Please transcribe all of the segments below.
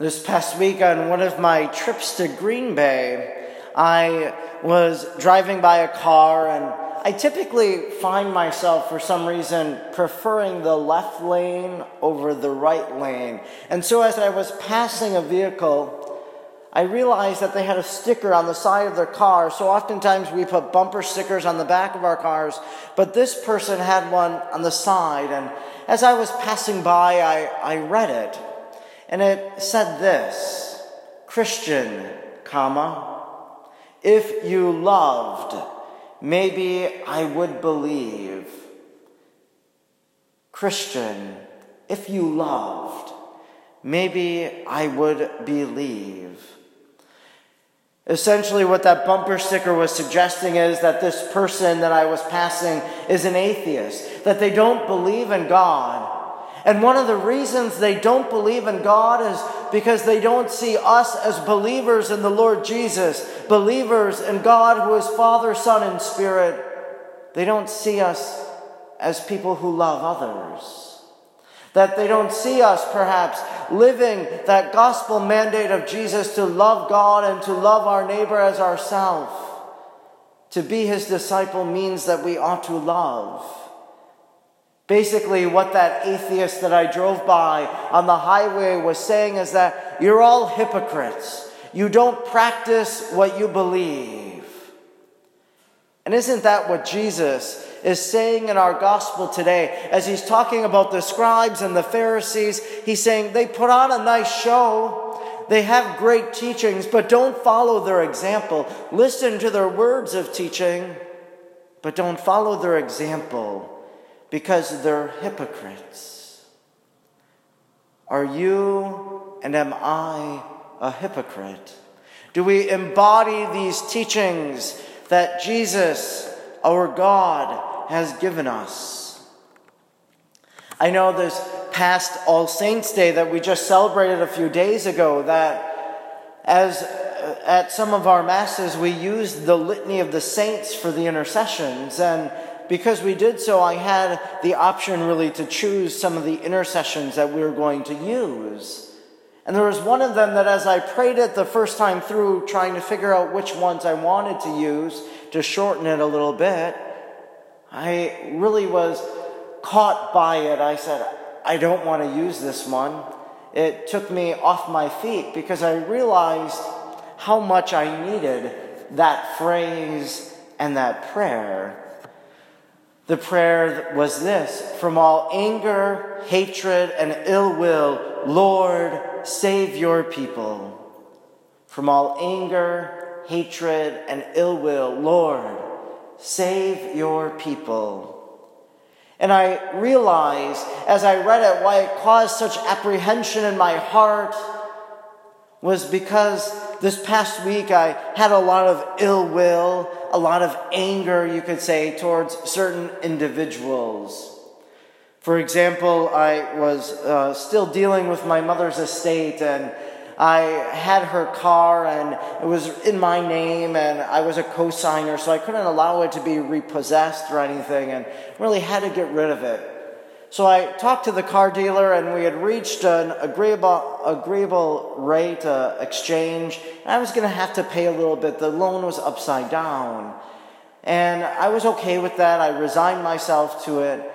This past week, on one of my trips to Green Bay, I was driving by a car, and I typically find myself, for some reason, preferring the left lane over the right lane. And so, as I was passing a vehicle, I realized that they had a sticker on the side of their car. So, oftentimes, we put bumper stickers on the back of our cars, but this person had one on the side. And as I was passing by, I, I read it. And it said this Christian, comma, if you loved, maybe I would believe. Christian, if you loved, maybe I would believe. Essentially, what that bumper sticker was suggesting is that this person that I was passing is an atheist, that they don't believe in God, and one of the reasons they don't believe in God is because they don't see us as believers in the Lord Jesus, believers in God who is Father, Son, and Spirit. They don't see us as people who love others. That they don't see us perhaps living that gospel mandate of Jesus to love God and to love our neighbor as ourselves. To be his disciple means that we ought to love. Basically, what that atheist that I drove by on the highway was saying is that you're all hypocrites. You don't practice what you believe. And isn't that what Jesus is saying in our gospel today? As he's talking about the scribes and the Pharisees, he's saying they put on a nice show. They have great teachings, but don't follow their example. Listen to their words of teaching, but don't follow their example because they're hypocrites. Are you and am I a hypocrite? Do we embody these teachings that Jesus, our God, has given us? I know this past All Saints' Day that we just celebrated a few days ago that as uh, at some of our masses we used the litany of the saints for the intercessions and because we did so, I had the option really to choose some of the intercessions that we were going to use. And there was one of them that as I prayed it the first time through, trying to figure out which ones I wanted to use to shorten it a little bit, I really was caught by it. I said, I don't want to use this one. It took me off my feet because I realized how much I needed that phrase and that prayer. The prayer was this From all anger, hatred, and ill will, Lord, save your people. From all anger, hatred, and ill will, Lord, save your people. And I realized as I read it why it caused such apprehension in my heart was because this past week I had a lot of ill will a lot of anger, you could say, towards certain individuals. For example, I was uh, still dealing with my mother's estate and I had her car and it was in my name and I was a co-signer, so I couldn't allow it to be repossessed or anything and really had to get rid of it. So I talked to the car dealer, and we had reached an agreeable, agreeable rate uh, exchange. I was going to have to pay a little bit. The loan was upside down. And I was okay with that. I resigned myself to it.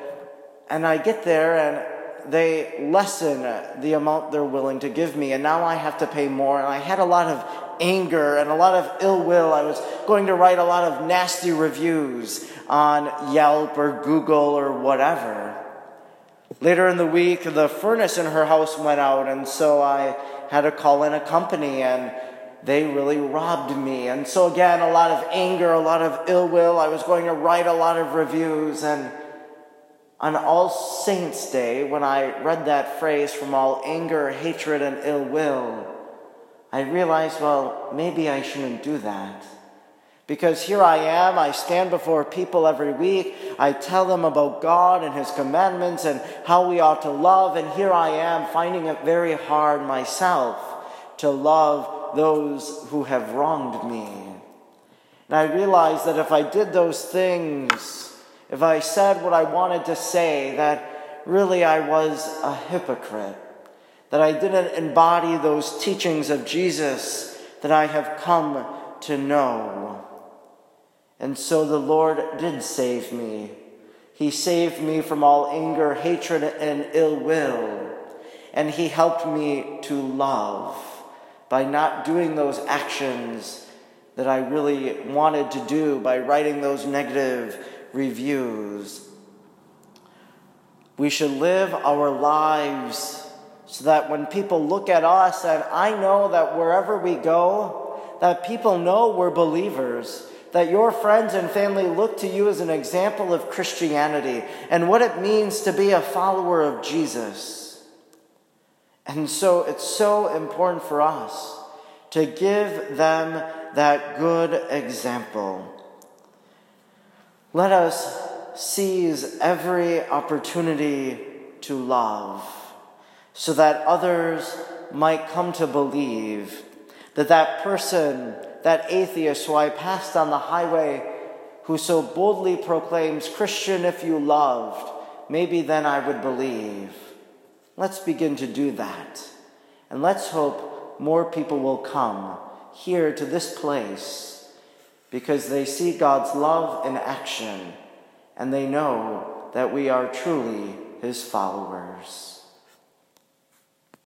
And I get there, and they lessen the amount they're willing to give me. And now I have to pay more. And I had a lot of anger and a lot of ill will. I was going to write a lot of nasty reviews on Yelp or Google or whatever. Later in the week, the furnace in her house went out, and so I had to call in a company, and they really robbed me. And so, again, a lot of anger, a lot of ill will. I was going to write a lot of reviews, and on All Saints' Day, when I read that phrase from all anger, hatred, and ill will, I realized, well, maybe I shouldn't do that. Because here I am, I stand before people every week, I tell them about God and His commandments and how we ought to love, and here I am finding it very hard myself to love those who have wronged me. And I realized that if I did those things, if I said what I wanted to say, that really I was a hypocrite. that I didn't embody those teachings of Jesus that I have come to know. And so the Lord did save me. He saved me from all anger, hatred, and ill will. And He helped me to love by not doing those actions that I really wanted to do, by writing those negative reviews. We should live our lives so that when people look at us, and I know that wherever we go, that people know we're believers that your friends and family look to you as an example of Christianity and what it means to be a follower of Jesus. And so it's so important for us to give them that good example. Let us seize every opportunity to love so that others might come to believe that that person that atheist who I passed on the highway who so boldly proclaims, Christian, if you loved, maybe then I would believe. Let's begin to do that. And let's hope more people will come here to this place because they see God's love in action and they know that we are truly his followers.